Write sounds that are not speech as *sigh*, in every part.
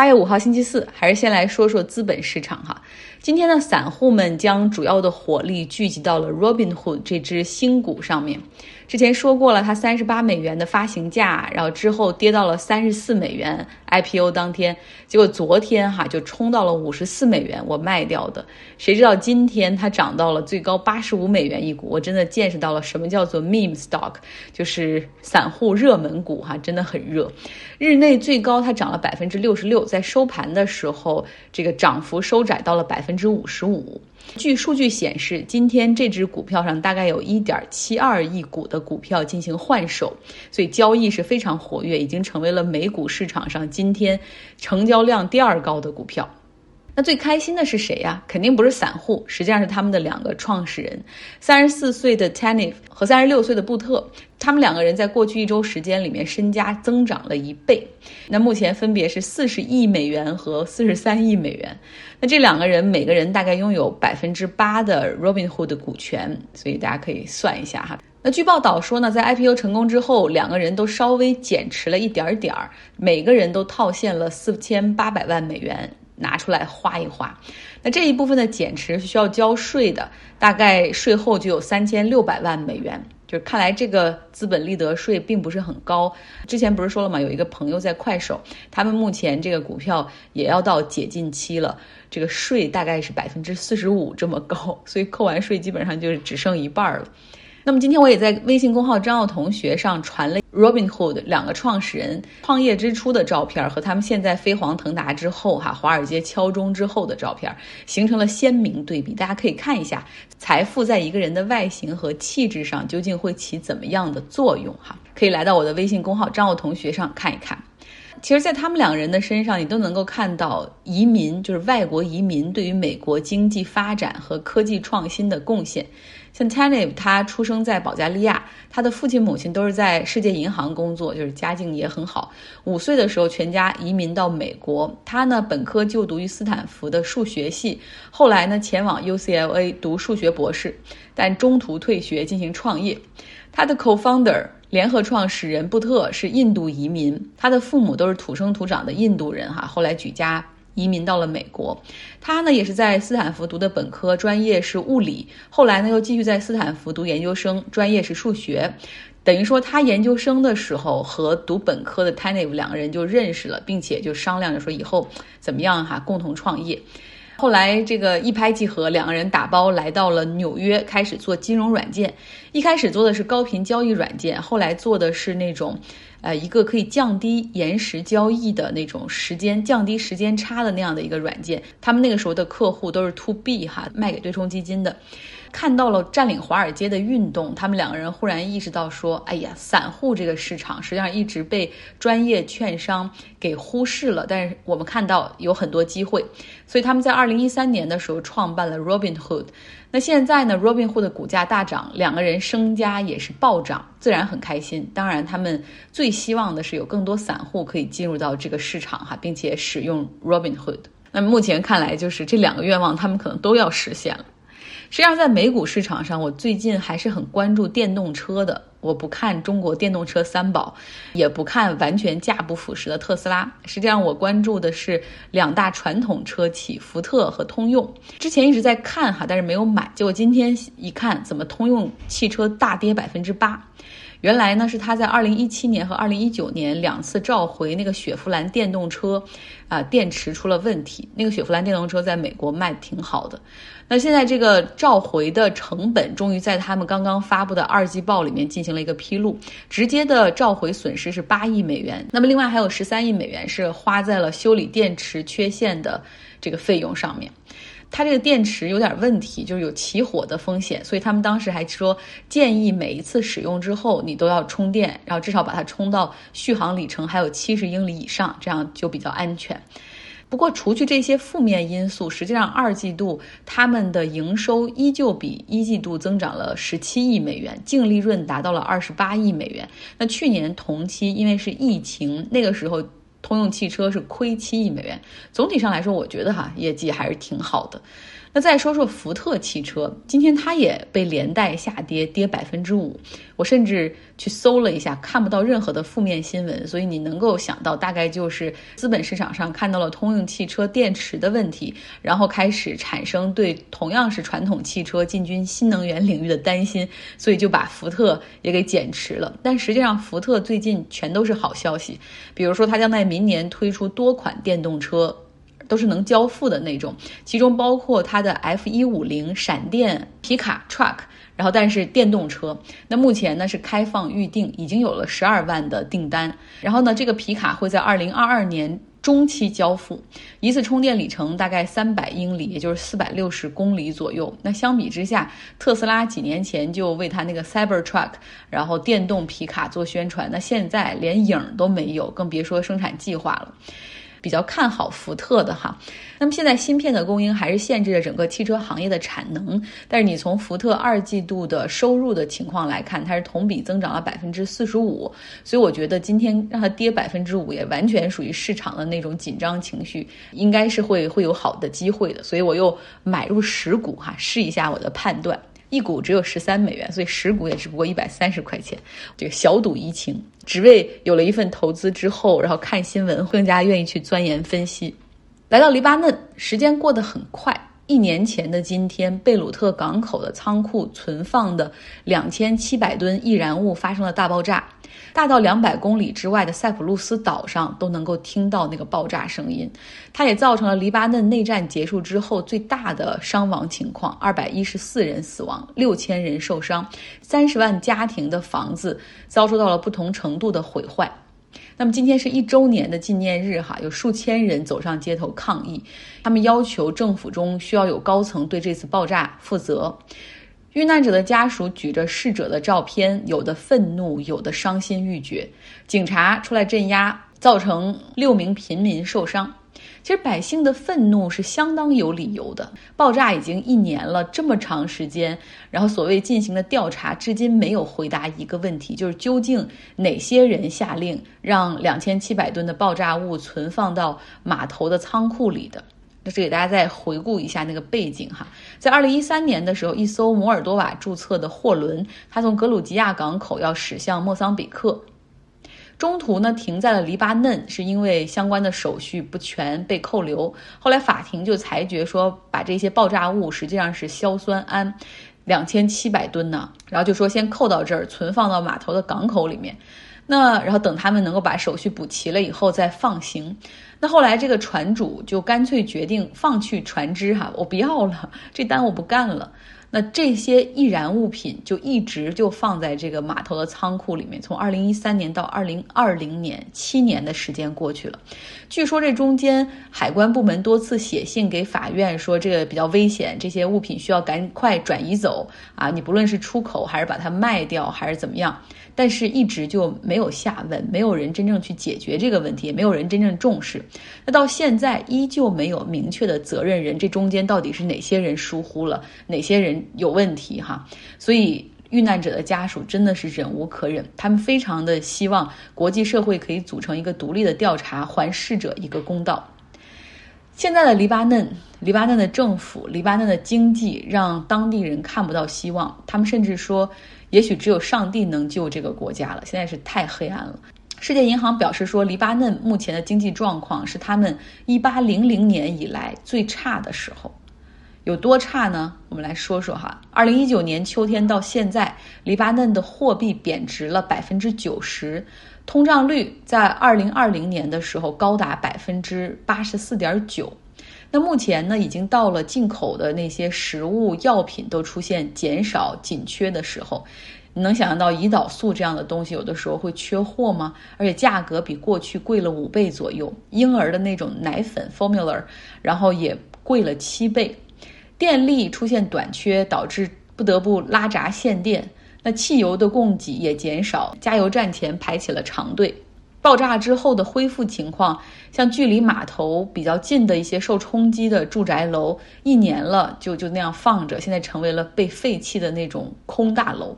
八月五号星期四，还是先来说说资本市场哈。今天呢，散户们将主要的火力聚集到了 Robinhood 这只新股上面。之前说过了，它三十八美元的发行价，然后之后跌到了三十四美元。IPO 当天，结果昨天哈就冲到了五十四美元，我卖掉的。谁知道今天它涨到了最高八十五美元一股，我真的见识到了什么叫做 meme stock，就是散户热门股哈，真的很热。日内最高它涨了百分之六十六，在收盘的时候，这个涨幅收窄到了百分之五十五。据数据显示，今天这只股票上大概有一点七二亿股的股票进行换手，所以交易是非常活跃，已经成为了美股市场上今天成交量第二高的股票。那最开心的是谁呀？肯定不是散户，实际上是他们的两个创始人，三十四岁的 Tanif 和三十六岁的布特。他们两个人在过去一周时间里面身家增长了一倍，那目前分别是四十亿美元和四十三亿美元。那这两个人每个人大概拥有百分之八的 Robinhood 的股权，所以大家可以算一下哈。那据报道说呢，在 IPO 成功之后，两个人都稍微减持了一点点儿，每个人都套现了四千八百万美元。拿出来花一花，那这一部分的减持是需要交税的，大概税后就有三千六百万美元。就是看来这个资本利得税并不是很高。之前不是说了吗？有一个朋友在快手，他们目前这个股票也要到解禁期了，这个税大概是百分之四十五这么高，所以扣完税基本上就是只剩一半了。那么今天我也在微信公号张奥同学上传了 Robinhood 两个创始人创业之初的照片和他们现在飞黄腾达之后哈华尔街敲钟之后的照片，形成了鲜明对比。大家可以看一下，财富在一个人的外形和气质上究竟会起怎么样的作用哈？可以来到我的微信公号张奥同学上看一看。其实，在他们两个人的身上，你都能够看到移民，就是外国移民对于美国经济发展和科技创新的贡献。像 tane 他出生在保加利亚，他的父亲母亲都是在世界银行工作，就是家境也很好。五岁的时候，全家移民到美国。他呢，本科就读于斯坦福的数学系，后来呢，前往 UCLA 读数学博士，但中途退学进行创业。他的 co-founder 联合创始人布特是印度移民，他的父母都是土生土长的印度人哈，后来举家。移民到了美国，他呢也是在斯坦福读的本科，专业是物理。后来呢又继续在斯坦福读研究生，专业是数学。等于说他研究生的时候和读本科的 Tayne 两个人就认识了，并且就商量着说以后怎么样哈，共同创业。后来这个一拍即合，两个人打包来到了纽约，开始做金融软件。一开始做的是高频交易软件，后来做的是那种。呃，一个可以降低延时交易的那种时间，降低时间差的那样的一个软件。他们那个时候的客户都是 to B 哈，卖给对冲基金的。看到了占领华尔街的运动，他们两个人忽然意识到说：“哎呀，散户这个市场实际上一直被专业券商给忽视了。”但是我们看到有很多机会，所以他们在二零一三年的时候创办了 Robinhood。那现在呢，Robinhood 的股价大涨，两个人身家也是暴涨，自然很开心。当然，他们最希望的是有更多散户可以进入到这个市场哈，并且使用 Robinhood。那目前看来，就是这两个愿望，他们可能都要实现了。实际上，在美股市场上，我最近还是很关注电动车的。我不看中国电动车三宝，也不看完全价不符实的特斯拉。实际上，我关注的是两大传统车企福特和通用。之前一直在看哈，但是没有买。结果今天一看，怎么通用汽车大跌百分之八？原来呢，是他在二零一七年和二零一九年两次召回那个雪佛兰电动车，啊，电池出了问题。那个雪佛兰电动车在美国卖挺好的。那现在这个召回的成本，终于在他们刚刚发布的二季报里面进行了一个披露。直接的召回损失是八亿美元。那么另外还有十三亿美元是花在了修理电池缺陷的这个费用上面。它这个电池有点问题，就是有起火的风险，所以他们当时还说建议每一次使用之后你都要充电，然后至少把它充到续航里程还有七十英里以上，这样就比较安全。不过除去这些负面因素，实际上二季度他们的营收依旧比一季度增长了十七亿美元，净利润达到了二十八亿美元。那去年同期因为是疫情，那个时候。通用汽车是亏七亿美元，总体上来说，我觉得哈业绩还是挺好的。那再说说福特汽车，今天它也被连带下跌，跌百分之五。我甚至去搜了一下，看不到任何的负面新闻，所以你能够想到，大概就是资本市场上看到了通用汽车电池的问题，然后开始产生对同样是传统汽车进军新能源领域的担心，所以就把福特也给减持了。但实际上，福特最近全都是好消息，比如说它将在明年推出多款电动车。都是能交付的那种，其中包括它的 F 一五零闪电皮卡 truck，然后但是电动车，那目前呢是开放预定，已经有了十二万的订单。然后呢，这个皮卡会在二零二二年中期交付，一次充电里程大概三百英里，也就是四百六十公里左右。那相比之下，特斯拉几年前就为它那个 Cyber Truck，然后电动皮卡做宣传，那现在连影都没有，更别说生产计划了。比较看好福特的哈，那么现在芯片的供应还是限制着整个汽车行业的产能，但是你从福特二季度的收入的情况来看，它是同比增长了百分之四十五，所以我觉得今天让它跌百分之五也完全属于市场的那种紧张情绪，应该是会会有好的机会的，所以我又买入十股哈，试一下我的判断。一股只有十三美元，所以十股也只不过一百三十块钱。这个小赌怡情，只为有了一份投资之后，然后看新闻更加愿意去钻研分析。来到黎巴嫩，时间过得很快。一年前的今天，贝鲁特港口的仓库存放的两千七百吨易燃物发生了大爆炸。大到两百公里之外的塞浦路斯岛上都能够听到那个爆炸声音，它也造成了黎巴嫩内战结束之后最大的伤亡情况：二百一十四人死亡，六千人受伤，三十万家庭的房子遭受到了不同程度的毁坏。那么今天是一周年的纪念日，哈，有数千人走上街头抗议，他们要求政府中需要有高层对这次爆炸负责。遇难者的家属举着逝者的照片，有的愤怒，有的伤心欲绝。警察出来镇压，造成六名平民受伤。其实百姓的愤怒是相当有理由的。爆炸已经一年了，这么长时间，然后所谓进行的调查至今没有回答一个问题，就是究竟哪些人下令让两千七百吨的爆炸物存放到码头的仓库里的？那是给大家再回顾一下那个背景哈，在二零一三年的时候，一艘摩尔多瓦注册的货轮，它从格鲁吉亚港口要驶向莫桑比克，中途呢停在了黎巴嫩，是因为相关的手续不全被扣留。后来法庭就裁决说，把这些爆炸物实际上是硝酸铵，两千七百吨呢，然后就说先扣到这儿，存放到码头的港口里面。那然后等他们能够把手续补齐了以后再放行。那后来这个船主就干脆决定放弃船只，哈，我不要了，这单我不干了。那这些易燃物品就一直就放在这个码头的仓库里面，从二零一三年到二零二零年，七年的时间过去了。据说这中间海关部门多次写信给法院说这个比较危险，这些物品需要赶快转移走啊！你不论是出口还是把它卖掉还是怎么样，但是一直就没有下文，没有人真正去解决这个问题，也没有人真正重视。那到现在依旧没有明确的责任人，这中间到底是哪些人疏忽了，哪些人？有问题哈，所以遇难者的家属真的是忍无可忍，他们非常的希望国际社会可以组成一个独立的调查，还逝者一个公道。现在的黎巴嫩，黎巴嫩的政府，黎巴嫩的经济让当地人看不到希望，他们甚至说，也许只有上帝能救这个国家了。现在是太黑暗了。世界银行表示说，黎巴嫩目前的经济状况是他们一八零零年以来最差的时候。有多差呢？我们来说说哈。二零一九年秋天到现在，黎巴嫩的货币贬值了百分之九十，通胀率在二零二零年的时候高达百分之八十四点九。那目前呢，已经到了进口的那些食物药品都出现减少紧缺的时候。你能想象到胰岛素这样的东西有的时候会缺货吗？而且价格比过去贵了五倍左右。婴儿的那种奶粉 formula，然后也贵了七倍。电力出现短缺，导致不得不拉闸限电。那汽油的供给也减少，加油站前排起了长队。爆炸之后的恢复情况，像距离码头比较近的一些受冲击的住宅楼，一年了就就那样放着，现在成为了被废弃的那种空大楼。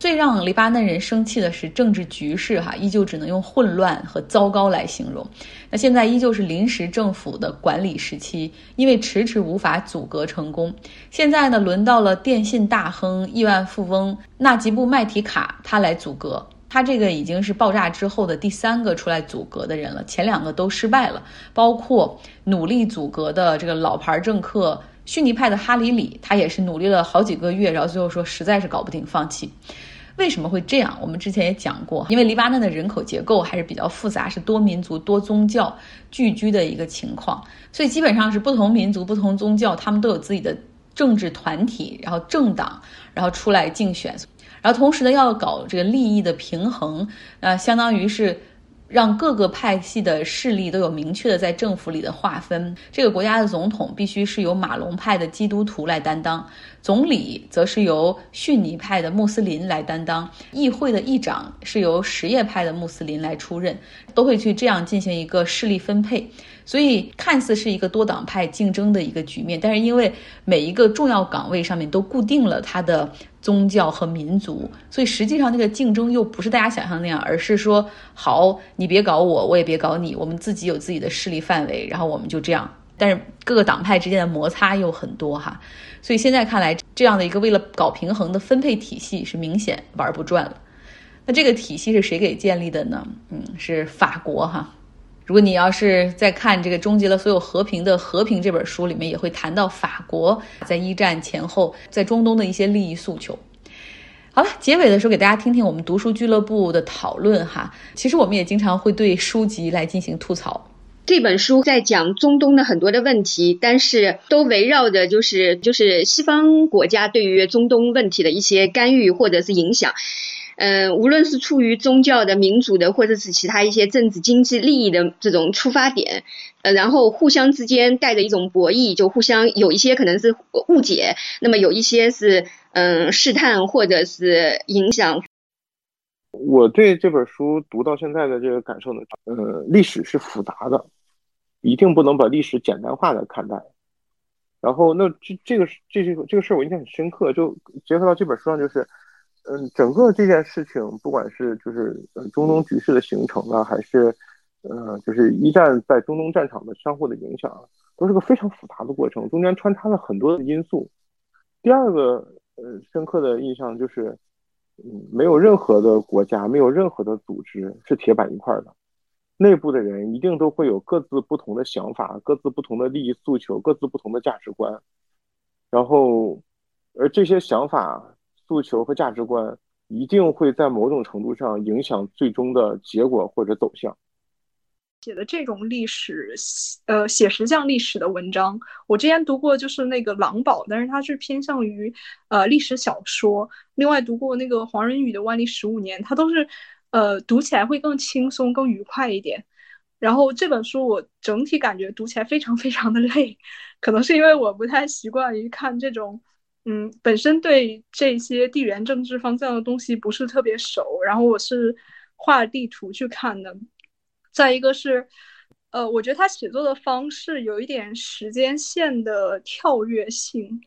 最让黎巴嫩人生气的是政治局势，哈，依旧只能用混乱和糟糕来形容。那现在依旧是临时政府的管理时期，因为迟迟无法阻隔成功。现在呢，轮到了电信大亨、亿万富翁纳吉布麦提卡，他来阻隔。他这个已经是爆炸之后的第三个出来阻隔的人了，前两个都失败了。包括努力阻隔的这个老牌政客逊尼派的哈里里，他也是努力了好几个月，然后最后说实在是搞不定，放弃。为什么会这样？我们之前也讲过，因为黎巴嫩的人口结构还是比较复杂，是多民族、多宗教聚居的一个情况，所以基本上是不同民族、不同宗教，他们都有自己的政治团体，然后政党，然后出来竞选，然后同时呢要搞这个利益的平衡，呃，相当于是。让各个派系的势力都有明确的在政府里的划分。这个国家的总统必须是由马龙派的基督徒来担当，总理则是由逊尼派的穆斯林来担当，议会的议长是由什叶派的穆斯林来出任，都会去这样进行一个势力分配。所以看似是一个多党派竞争的一个局面，但是因为每一个重要岗位上面都固定了他的宗教和民族，所以实际上那个竞争又不是大家想象那样，而是说好，你别搞我，我也别搞你，我们自己有自己的势力范围，然后我们就这样。但是各个党派之间的摩擦又很多哈，所以现在看来，这样的一个为了搞平衡的分配体系是明显玩不转了。那这个体系是谁给建立的呢？嗯，是法国哈。如果你要是在看这个《终结了所有和平的和平》这本书里面，也会谈到法国在一战前后在中东的一些利益诉求。好了，结尾的时候给大家听听我们读书俱乐部的讨论哈。其实我们也经常会对书籍来进行吐槽。这本书在讲中东的很多的问题，但是都围绕着就是就是西方国家对于中东问题的一些干预或者是影响。嗯，无论是出于宗教的、民主的，或者是其他一些政治经济利益的这种出发点，呃，然后互相之间带着一种博弈，就互相有一些可能是误解，那么有一些是嗯试探或者是影响。我对这本书读到现在的这个感受呢，呃，历史是复杂的，一定不能把历史简单化的看待。然后，那这这个这这个这个事儿我印象很深刻，就结合到这本书上就是。嗯，整个这件事情，不管是就是呃中东局势的形成啊，还是呃就是一战在中东战场的相互的影响，都是个非常复杂的过程，中间穿插了很多的因素。第二个呃深刻的印象就是，嗯，没有任何的国家，没有任何的组织是铁板一块的，内部的人一定都会有各自不同的想法，各自不同的利益诉求，各自不同的价值观，然后而这些想法。诉求和价值观一定会在某种程度上影响最终的结果或者走向。写的这种历史，呃，写实像历史的文章，我之前读过，就是那个《狼堡》，但是它是偏向于呃历史小说。另外读过那个黄仁宇的《万历十五年》，它都是呃读起来会更轻松、更愉快一点。然后这本书我整体感觉读起来非常非常的 *laughs* 累，可能是因为我不太习惯于看这种。嗯，本身对这些地缘政治方向的东西不是特别熟，然后我是画地图去看的。再一个是，呃，我觉得他写作的方式有一点时间线的跳跃性。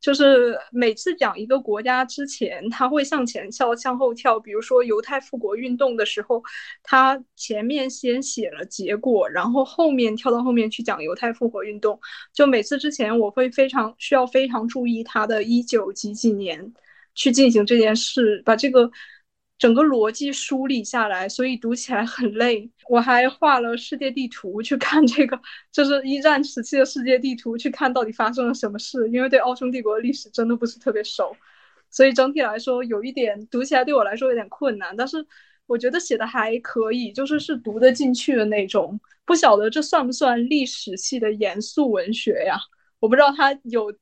就是每次讲一个国家之前，他会向前跳，向后跳。比如说犹太复国运动的时候，他前面先写了结果，然后后面跳到后面去讲犹太复国运动。就每次之前，我会非常需要非常注意他的一九几几年去进行这件事，把这个。整个逻辑梳理下来，所以读起来很累。我还画了世界地图去看这个，就是一战时期的世界地图，去看到底发生了什么事。因为对奥匈帝国的历史真的不是特别熟，所以整体来说有一点读起来对我来说有点困难。但是我觉得写的还可以，就是是读得进去的那种。不晓得这算不算历史系的严肃文学呀？我不知道它有。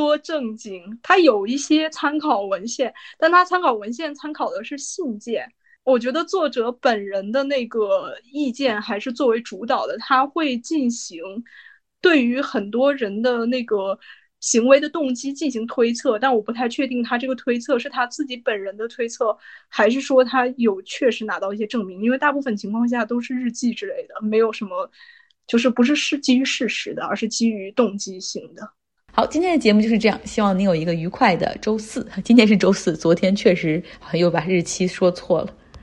多正经，他有一些参考文献，但他参考文献参考的是信件。我觉得作者本人的那个意见还是作为主导的，他会进行对于很多人的那个行为的动机进行推测，但我不太确定他这个推测是他自己本人的推测，还是说他有确实拿到一些证明。因为大部分情况下都是日记之类的，没有什么就是不是是基于事实的，而是基于动机性的。好，今天的节目就是这样，希望你有一个愉快的周四。今天是周四，昨天确实好像又把日期说错了。